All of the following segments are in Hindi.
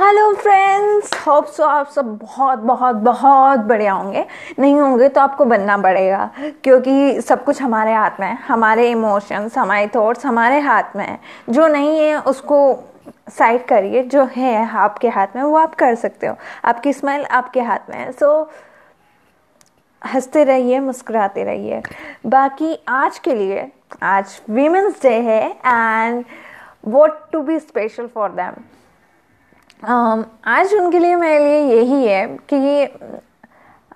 हेलो फ्रेंड्स होप सो आप सब बहुत बहुत बहुत बढ़िया होंगे। नहीं होंगे तो आपको बनना पड़ेगा, क्योंकि सब कुछ हमारे हाथ में है। हमारे इमोशंस हमारे थॉट्स हमारे हाथ में है। जो नहीं है, उसको साइड करिए। जो है आपके हाथ में, वो आप कर सकते हो। आपकी स्माइल आपके हाथ में है। सो हँसते रहिए, मुस्कुराते रहिए। बाकी आज के लिए, आज वीमेंस डे है and what to be special for them आज उनके लिए मेरे लिए यही है कि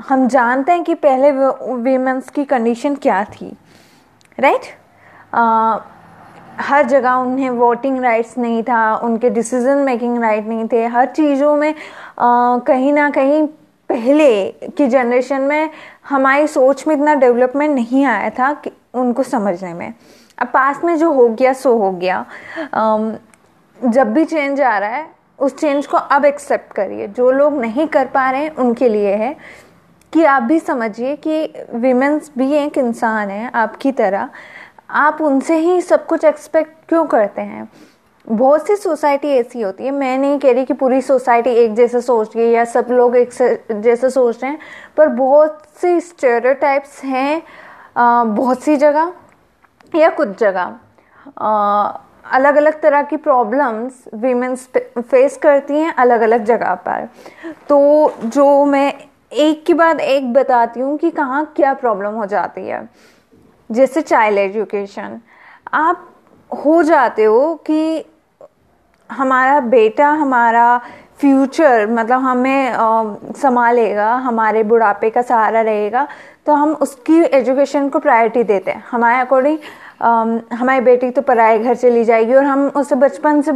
हम जानते हैं कि पहले वीमेंस की कंडीशन क्या थी राइट हर जगह उन्हें वोटिंग राइट्स नहीं था उनके डिसीज़न मेकिंग राइट नहीं थे हर चीज़ों में uh, कहीं ना कहीं पहले की जनरेशन में हमारी सोच में इतना डेवलपमेंट नहीं आया था कि उनको समझने में। अब पास में जो हो गया सो हो गया। um, जब भी चेंज आ रहा है उस चेंज को अब एक्सेप्ट करिए। जो लोग नहीं कर पा रहे हैं, उनके लिए है। कि आप भी समझिए कि वीमेंस भी एक इंसान है आपकी तरह। आप उनसे ही सब कुछ एक्सपेक्ट क्यों करते हैं? बहुत सी सोसाइटी ऐसी होती है। मैं नहीं कह रही कि पूरी सोसाइटी एक जैसे सोच रही है या सब लोग एक जैसे सोच रहे हैं, पर बहुत सी स्टेरियोटाइप्स हैं बहुत सी जगह या कुछ जगह। अलग अलग तरह की प्रॉब्लम्स वीमेंस फेस करती हैं अलग अलग जगह पर। तो जो मैं एक के बाद एक बताती हूँ कि कहाँ क्या प्रॉब्लम हो जाती है। जैसे चाइल्ड एजुकेशन आप हो जाते हो कि हमारा बेटा हमारा फ्यूचर मतलब हमें संभालेगा, हमारे बुढ़ापे का सहारा रहेगा तो हम उसकी एजुकेशन को प्रायोरिटी देते हैं। हमारे अकॉर्डिंग हमारी बेटी तो पराए घर चली जाएगी और हम उसे बचपन से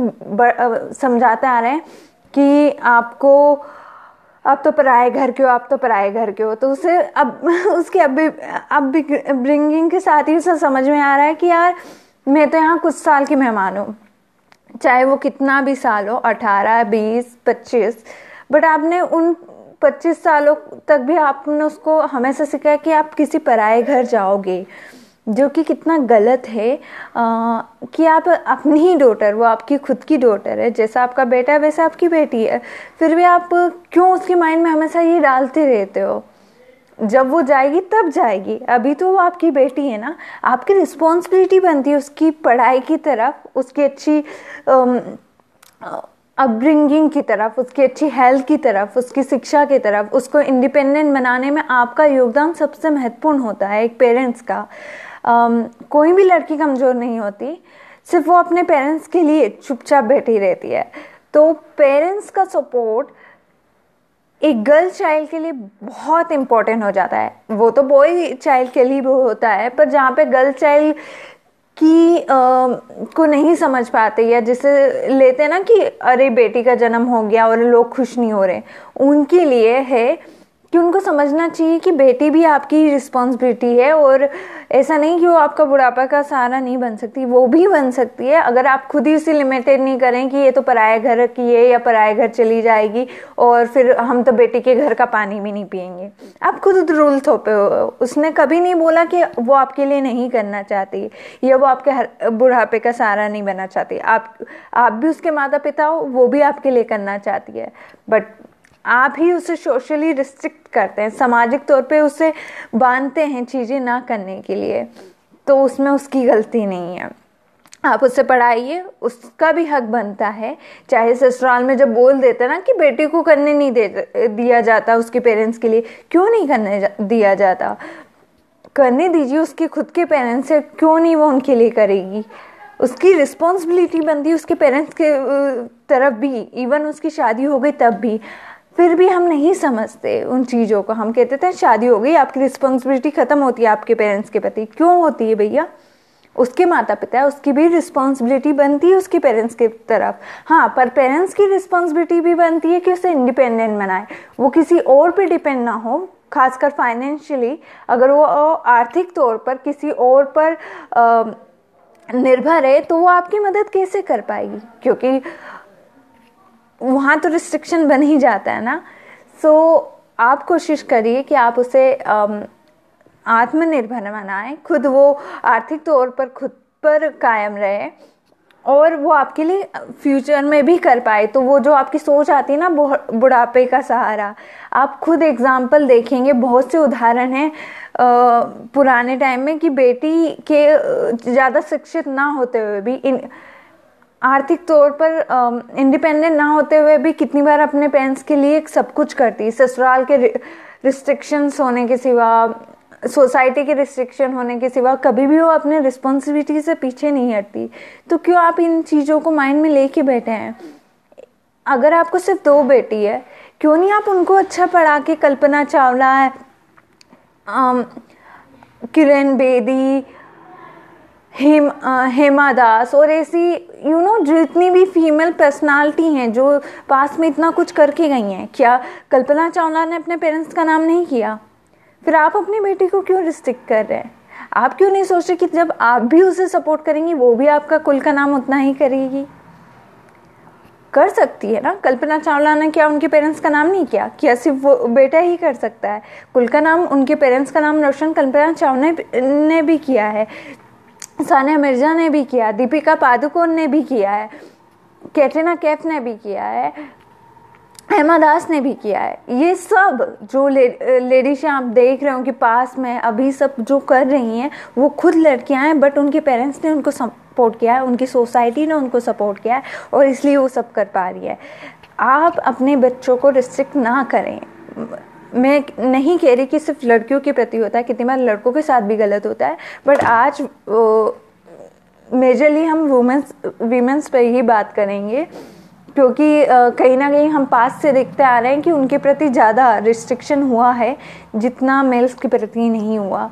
समझाते आ रहे हैं कि आपको अब तो पराए घर के हो, आप तो पराए घर के हो। तो उसे अब, उसके अब भी अब भी ब्रिंगिंग के साथ ही उसे समझ में आ रहा है कि यार, मैं तो यहाँ कुछ साल की मेहमान हूँ। चाहे वो कितना भी साल हो, अठारह, बीस, पच्चीस बट आपने उन पच्चीस सालों तक भी आपने उसको हमेशा सिखाया कि आप किसी पराए घर जाओगे। जो कि कितना गलत है आ, कि आप अपनी ही डॉटर वो आपकी खुद की डॉटर है जैसा आपका बेटा है वैसा आपकी बेटी है। फिर भी आप क्यों उसके माइंड में हमेशा ये डालते रहते हो? जब वो जाएगी तब जाएगी। अभी तो वो आपकी बेटी है ना। आपकी रिस्पॉन्सिबिलिटी बनती है उसकी पढ़ाई की तरफ़ उसकी अच्छी अपब्रिंगिंग की तरफ़ उसकी अच्छी हेल्थ की तरफ़ उसकी शिक्षा की तरफ़ उसको इंडिपेंडेंट बनाने में आपका योगदान सबसे महत्वपूर्ण होता है एक पेरेंट्स का। कोई भी लड़की कमज़ोर नहीं होती सिर्फ़ वो अपने पेरेंट्स के लिए चुपचाप बैठी रहती है। तो पेरेंट्स का सपोर्ट एक गर्ल चाइल्ड के लिए बहुत इम्पोर्टेंट हो जाता है। वो तो बॉय चाइल्ड के लिए भी होता है पर जहाँ पे गर्ल चाइल्ड की आ, को नहीं समझ पाते या जिसे लेते ना कि अरे बेटी का जन्म हो गया और लोग खुश नहीं हो रहे। उनके लिए है कि उनको समझना चाहिए कि बेटी भी आपकी रिस्पॉन्सिबिलिटी है और ऐसा नहीं कि वो आपका बुढ़ापा का सहारा नहीं बन सकती, वो भी बन सकती है। अगर आप खुद ही उसे लिमिटेड नहीं करें कि ये तो पराए घर की है या पराए घर चली जाएगी और फिर हम तो बेटी के घर का पानी भी नहीं पियेंगे। आप खुद रूल थोपे हो। उसने कभी नहीं बोला कि वो आपके लिए नहीं करना चाहती या वो आपके बुढ़ापे का सहारा नहीं बनना चाहती। आप आप भी उसके माता पिता हो, वो भी आपके लिए करना चाहती है। बट आप ही उसे सोशली रिस्ट्रिक्ट करते हैं सामाजिक तौर पे उसे बांधते हैं चीज़ें ना करने के लिए तो उसमें उसकी गलती नहीं है। आप उससे पढ़ाइए उसका भी हक बनता है। चाहे ससुराल में जब बोल देते ना कि बेटी को करने नहीं दे दिया जाता उसके पेरेंट्स के लिए क्यों नहीं करने जा, दिया जाता? करने दीजिए उसके खुद के पेरेंट्स से क्यों नहीं वो उनके लिए करेगी? उसकी रिस्पॉन्सिबिलिटी बनती है उसके पेरेंट्स के तरफ़ भी इवन उसकी शादी हो गई तब भी। फिर भी हम नहीं समझते उन चीज़ों को। हम कहते थे शादी हो गई आपकी रिस्पॉन्सिबिलिटी ख़त्म होती है आपके पेरेंट्स के प्रति। क्यों होती है भैया? उसके माता पिता उसकी भी रिस्पॉन्सिबिलिटी बनती है उसके पेरेंट्स की तरफ़। हाँ पर पेरेंट्स की रिस्पॉन्सिबिलिटी भी बनती है कि उसे इंडिपेंडेंट बनाए। वो किसी और पे डिपेंड ना हो खासकर फाइनेंशियली अगर वो आर्थिक तौर पर किसी और पर आ, निर्भर है तो वो आपकी मदद कैसे कर पाएगी? क्योंकि वहाँ तो रिस्ट्रिक्शन बन ही जाता है ना? सो so, आप कोशिश करिए कि आप उसे आत्मनिर्भर बनाएँ खुद वो आर्थिक तौर पर खुद पर कायम रहे और वो आपके लिए फ्यूचर में भी कर पाए। तो वो जो आपकी सोच आती है ना बुढ़ापे का सहारा आप खुद एग्ज़ाम्पल देखेंगे। बहुत से उदाहरण हैं पुराने टाइम में कि बेटी के ज़्यादा शिक्षित ना होते हुए भी इन आर्थिक तौर पर इंडिपेंडेंट ना होते हुए भी कितनी बार अपने पेरेंट्स के लिए सब कुछ करती ससुराल के रिस्ट्रिक्शंस होने के सिवा सोसाइटी के रिस्ट्रिक्शन होने के सिवा कभी भी वो अपने रिस्पॉन्सिबिलिटी से पीछे नहीं हटती। तो क्यों आप इन चीज़ों को माइंड में लेके बैठे हैं? अगर आपको सिर्फ़ दो बेटी है, क्यों नहीं आप उनको अच्छा पढ़ा के कल्पना चावला है? किरण बेदी हेम हेमा दास, और ऐसी यू नो जितनी भी फीमेल पर्सनालिटी हैं, जो पास में इतना कुछ करके गई हैं, क्या कल्पना चावला ने अपने पेरेंट्स का नाम नहीं किया? फिर आप अपनी बेटी को क्यों रिस्ट्रिक्ट कर रहे हैं? आप क्यों नहीं सोच रहे कि जब आप भी उसे सपोर्ट करेंगी, वो भी आपका कुल का नाम उतना ही करेगी? कर सकती है ना? कल्पना चावला ने क्या उनके पेरेंट्स का नाम नहीं किया? क्या सिर्फ़ वो बेटा ही कर सकता है। कुल का नाम, उनके पेरेंट्स का नाम रोशन कल्पना चावला ने भी किया है। सानिया मिर्ज़ा ने भी किया दीपिका पादुकोण ने भी किया है कैटरीना कैफ ने भी किया है हेमा दास ने भी किया है। ये सब जो ले, लेडीज़ आप देख रहे हो कि पास में अभी सब जो कर रही हैं वो खुद लड़कियाँ हैं बट उनके पेरेंट्स ने उनको सपोर्ट किया है उनकी सोसाइटी ने उनको सपोर्ट किया है और इसलिए वो सब कर पा रही है। आप अपने बच्चों को रिस्ट्रिक्ट ना करें। मैं नहीं कह रही कि सिर्फ़ लड़कियों के प्रति होता है, कितनी बार लड़कों के साथ भी गलत होता है बट आज मेजरली हम वुमेंस वीमेंस पर ही बात करेंगे, क्योंकि कहीं ना कहीं हम पास से देखते आ रहे हैं कि उनके प्रति ज़्यादा रिस्ट्रिक्शन हुआ है, जितना मेल्स के प्रति नहीं हुआ।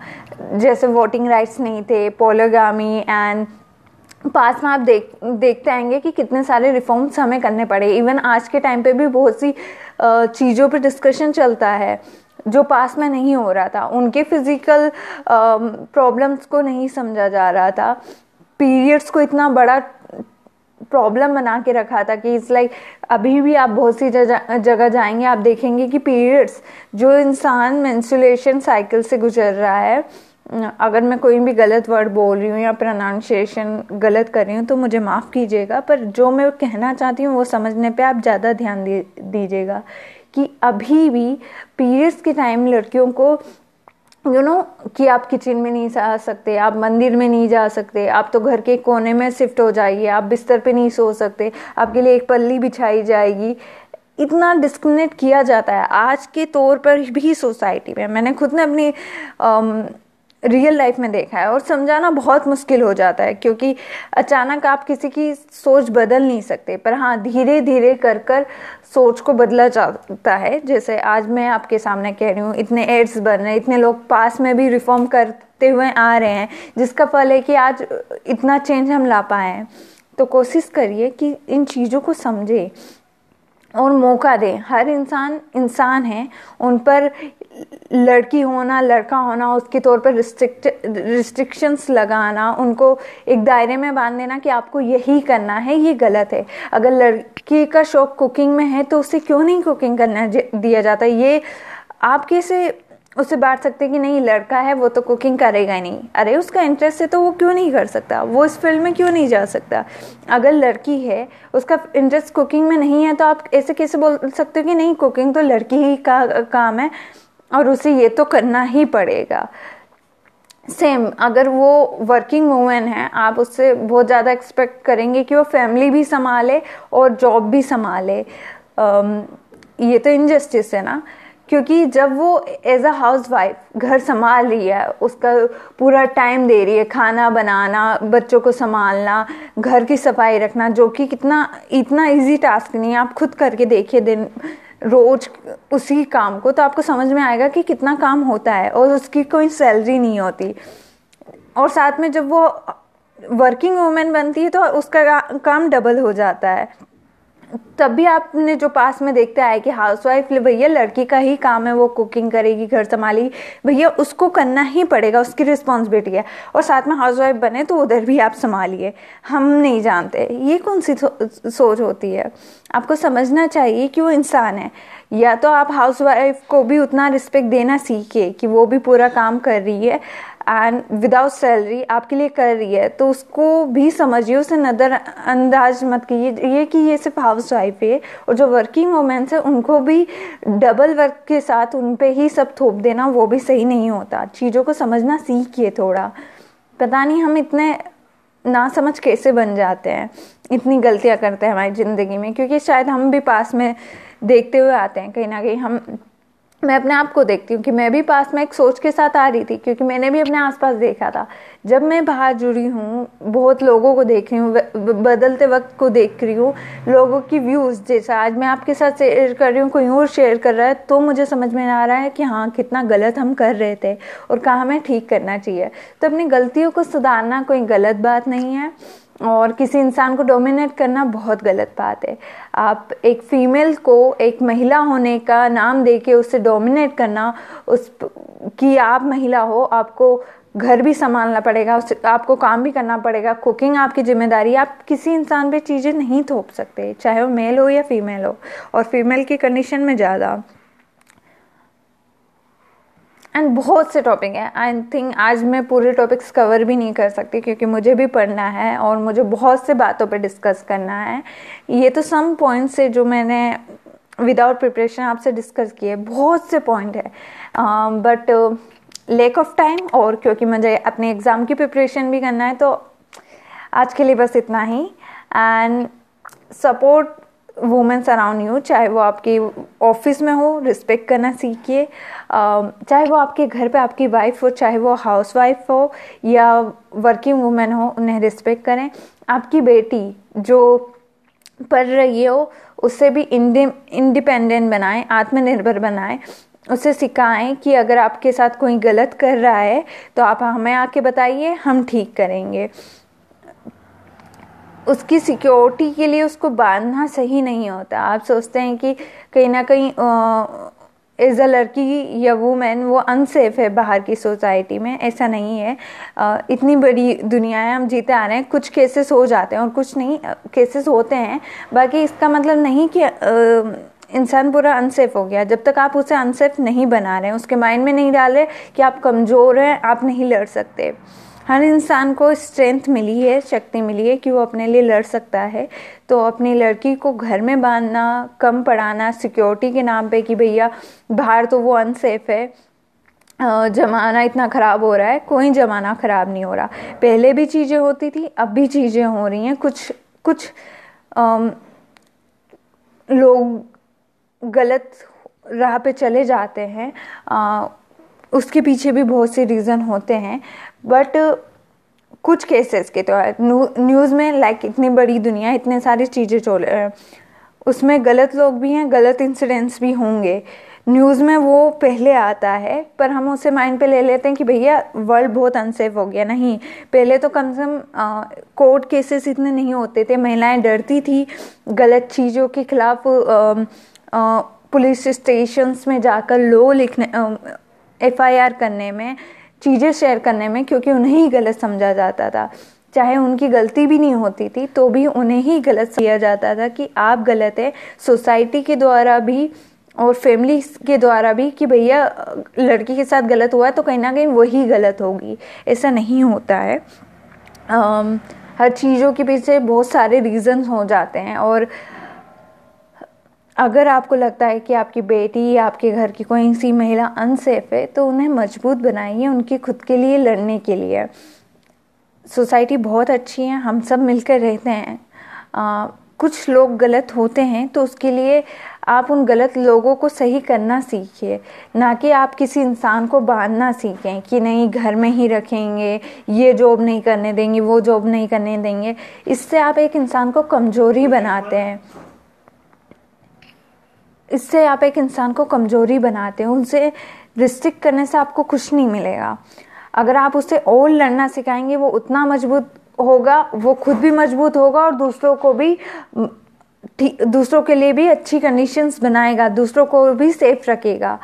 जैसे वोटिंग राइट्स नहीं थे पोलोगामी एंड पास में आप देख, देखते आएँगे कि कितने सारे रिफॉर्म्स हमें करने पड़े। इवन आज के टाइम पे भी बहुत सी चीज़ों पर डिस्कशन चलता है, जो पास में नहीं हो रहा था। उनके फ़िज़िकल प्रॉब्लम्स को नहीं समझा जा रहा था। पीरियड्स को इतना बड़ा प्रॉब्लम बना के रखा था कि इट्स लाइक अभी भी आप बहुत सी जगह जाएँगे, आप देखेंगे कि पीरियड्स जो इंसान मेंस्ट्रुएशन साइकिल से गुजर रहा है अगर मैं कोई भी गलत वर्ड बोल रही हूँ या प्रोनाउंसिएशन गलत कर रही हूँ तो मुझे माफ़ कीजिएगा। पर जो मैं कहना चाहती हूँ वो समझने पे आप ज़्यादा ध्यान दीजिएगा कि अभी भी पीरियड्स के टाइम लड़कियों को यू you नो know, कि आप किचन में नहीं जा सकते आप मंदिर में नहीं जा सकते आप तो घर के कोने में शिफ्ट हो जाइए आप बिस्तर पे नहीं सो सकते आपके लिए एक पल्ली बिछाई जाएगी। इतना डिस्क्रिमिनेट किया जाता है। आज के तौर पर भी सोसाइटी में मैंने खुद ने अपनी रियल लाइफ में देखा है और समझाना बहुत मुश्किल हो जाता है क्योंकि अचानक आप किसी की सोच बदल नहीं सकते। पर हाँ धीरे धीरे कर कर सोच को बदला जाता है। जैसे आज मैं आपके सामने कह रही हूँ, इतने एड्स बन रहे हैं, इतने लोग पास में भी रिफॉर्म करते हुए आ रहे हैं, जिसका फल है कि आज इतना चेंज हम ला पाए हैं। तो कोशिश करिए कि इन चीज़ों को समझे। और मौका दें। हर इंसान इंसान है, उन पर लड़की होना, लड़का होना, उसके तौर पर रिस्ट्रिक्ट रिस्ट्रिक्शंस लगाना, उनको एक दायरे में बाँध देना कि आपको यही करना है, ये गलत है। अगर लड़की का शौक कुकिंग में है तो उसे क्यों नहीं कुकिंग करना दिया जाता? ये आप कैसे उसे बांट सकते कि नहीं, लड़का है, वो तो कुकिंग करेगा ही नहीं। अरे, उसका इंटरेस्ट है तो वो क्यों नहीं कर सकता? वो इस फ़ील्ड में क्यों नहीं जा सकता? अगर लड़की है, उसका इंटरेस्ट कुकिंग में नहीं है तो आप ऐसे कैसे बोल सकते हो कि नहीं कुकिंग तो लड़की ही का, काम है और उसे ये तो करना ही पड़ेगा। सेम अगर वो वर्किंग वूमेन है, आप उससे बहुत ज़्यादा एक्सपेक्ट करेंगे कि वो फैमिली भी संभाले और जॉब भी संभाले। ये तो इनजस्टिस है ना। क्योंकि जब वो एज अ हाउस वाइफ घर संभाल रही है, उसका पूरा टाइम दे रही है, खाना बनाना, बच्चों को संभालना, घर की सफ़ाई रखना, जो कि कितना, इतना इजी टास्क नहीं है। आप खुद करके देखिए दिन, रोज उसी काम को तो आपको समझ में आएगा कि कितना काम होता है और उसकी कोई सैलरी नहीं होती। और साथ में जब वो वर्किंग वूमेन बनती है तो उसका काम डबल हो जाता है। तब भी आपने जो पास में देखते आए कि हाउस वाइफ भैया, लड़की का ही काम है, वो कुकिंग करेगी, घर संभालेगी भैया, उसको करना ही पड़ेगा, उसकी रिस्पॉन्सिबिलिटी है। और साथ में हाउस वाइफ बने तो उधर भी आप संभालिए। हम नहीं जानते। ये कौन सी सोच होती है? आपको समझना चाहिए कि वो इंसान है। या तो आप हाउस वाइफ को भी उतना रिस्पेक्ट देना सीखिए कि वो भी पूरा काम कर रही है। एंड विदाउट सैलरी आपके लिए कर रही है तो उसको भी समझिए, उसे नज़रअंदाज मत कीजिए। ये कि ये सिर्फ़ हाउस वाइफ है और जो वर्किंग वोमेंस है, उनको भी डबल वर्क के साथ उन पर ही सब थोप देना, वो भी सही नहीं होता। चीज़ों को समझना सीखिए थोड़ा। पता नहीं हम इतने ना समझ कैसे बन जाते हैं, इतनी गलतियाँ करते हैं हमारी ज़िंदगी में, क्योंकि शायद हम भी पास में देखते हुए आते हैं, कहीं ना कहीं हम मैं अपने आप को देखती हूँ कि मैं भी पास में एक सोच के साथ आ रही थी, क्योंकि मैंने भी अपने आसपास देखा था। जब मैं बाहर जुड़ी हूँ, बहुत लोगों को देख रही हूँ बदलते वक्त को देख रही हूँ, लोगों की व्यूज़ जैसा आज मैं आपके साथ शेयर कर रही हूँ, कोई और शेयर कर रहा है तो मुझे समझ में आ रहा है कि हाँ कितना गलत हम कर रहे थे और कहाँ हमें ठीक करना चाहिए। तो अपनी गलतियों को सुधारना कोई गलत बात नहीं है। और किसी इंसान को डोमिनेट करना बहुत गलत बात है। आप एक फीमेल को एक महिला होने का नाम दे के उससे डोमिनेट करना, उस कि आप महिला हो, आपको घर भी संभालना पड़ेगा, उस, आपको काम भी करना पड़ेगा कुकिंग आपकी ज़िम्मेदारी आप किसी इंसान पे चीज़ें नहीं थोप सकते, चाहे वो मेल हो या फीमेल हो। और फीमेल की कंडीशन में ज़्यादा। एंड बहुत से टॉपिक हैं। आई थिंक आज मैं पूरे टॉपिक्स कवर भी नहीं कर सकती क्योंकि मुझे भी पढ़ना है और मुझे बहुत से बातों पर डिस्कस करना है। ये तो सम पॉइंट्स से जो मैंने विदाउट प्रिपरेशन आपसे डिस्कस किए बहुत से पॉइंट है। बट लेक ऑफ़ टाइम और क्योंकि मुझे अपने एग्ज़ाम की प्रिपरेशन भी करना है तो आज के लिए बस इतना ही। And support womens around you चाहे वो आपकी ऑफ़िस में हो रिस्पेक्ट करना सीखिए। चाहे वो आपके घर पे आपकी वाइफ हो, चाहे वो हाउस वाइफ हो या वर्किंग वुमेन हो, उन्हें रिस्पेक्ट करें। आपकी बेटी जो पढ़ रही हो उससे भी इंडिपेंडेंट बनाएँ, आत्मनिर्भर बनाएँ। उसे सिखाएँ कि अगर आपके साथ कोई गलत कर रहा है तो आप हमें आके बताइए, हम ठीक करेंगे। उसकी सिक्योरिटी के लिए उसको बांधना सही नहीं होता। आप सोचते हैं कि कहीं ना कहीं एज अ लड़की या वूमेन वो अनसेफ है बाहर की सोसाइटी में। ऐसा नहीं है। आ, इतनी बड़ी दुनिया है हम जीते आ रहे हैं। कुछ केसेस हो जाते हैं और कुछ नहीं केसेस होते हैं। बाकी इसका मतलब नहीं कि इंसान पूरा अनसेफ हो गया। जब तक आप उसे अनसेफ नहीं बना रहे हैं उसके माइंड में नहीं डाल रहे कि आप कमज़ोर हैं आप नहीं लड़ सकते। हर इंसान को स्ट्रेंथ मिली है शक्ति मिली है कि वो अपने लिए लड़ सकता है। तो अपनी लड़की को घर में बांधना कम पढ़ाना सिक्योरिटी के नाम पे कि भैया बाहर तो वो अनसेफ है। ज़माना इतना ख़राब हो रहा है कोई ज़माना ख़राब नहीं हो रहा। पहले भी चीज़ें होती थी अब भी चीज़ें हो रही हैं। कुछ कुछ आम, लोग गलत राह पे चले जाते हैं। आ, उसके पीछे भी बहुत से रीज़न होते हैं। बट कुछ केसेस के तो न्यूज़ में लाइक इतनी बड़ी दुनिया, इतने सारी चीज़ें चल उसमें गलत लोग भी हैं, गलत इंसिडेंट्स भी होंगे। न्यूज़ में वो पहले आता है, पर हम उसे माइंड पे ले लेते हैं कि भैया वर्ल्ड बहुत अनसेफ हो गया। नहीं, पहले तो कम से कम कोर्ट केसेस इतने नहीं होते थे। महिलाएँ डरती थी गलत चीज़ों के खिलाफ पुलिस स्टेशंस में जाकर लो लिखने एफआईआर करने में। चीज़ें शेयर करने में क्योंकि उन्हें ही गलत समझा जाता था। चाहे उनकी गलती भी नहीं होती थी तो भी उन्हें ही गलत किया जाता था कि आप गलत है। सोसाइटी के द्वारा भी और फैमिली के द्वारा भी कि भैया लड़की के साथ गलत हुआ तो कहीं ना कहीं वही गलत होगी। ऐसा नहीं होता है। आम, हर चीज़ों के पीछे बहुत सारे रीज़न्स हो जाते हैं और अगर आपको लगता है कि आपकी बेटी या आपके घर की कोई सी महिला अनसेफ है तो उन्हें मज़बूत बनाइए उनकी खुद के लिए लड़ने के लिए। सोसाइटी बहुत अच्छी है हम सब मिलकर रहते हैं। आ, कुछ लोग गलत होते हैं तो उसके लिए आप उन गलत लोगों को सही करना सीखिए। ना कि आप किसी इंसान को बांधना सीखें कि नहीं घर में ही रखेंगे ये जॉब नहीं करने देंगे वो जॉब नहीं करने देंगे। इससे आप एक इंसान को कमज़ोरी बनाते हैं। इससे आप एक इंसान को कमज़ोरी बनाते हो, उनसे रिस्ट्रिक्ट करने से आपको कुछ नहीं मिलेगा। अगर आप उसे और लड़ना सिखाएँगे, वो उतना मज़बूत होगा, वो खुद भी मज़बूत होगा और दूसरों को भी दूसरों के लिए भी अच्छी कंडीशंस बनाएगा, दूसरों को भी सेफ़ रखेगा।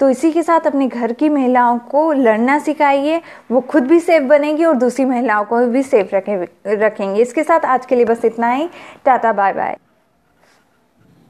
तो इसी के साथ अपने घर की महिलाओं को लड़ना सिखाइए, वो खुद भी सेफ़ बनेगी और दूसरी महिलाओं को भी सेफ़ रखे, रखेंगे। इसके साथ आज के लिए बस इतना ही। Tata bye bye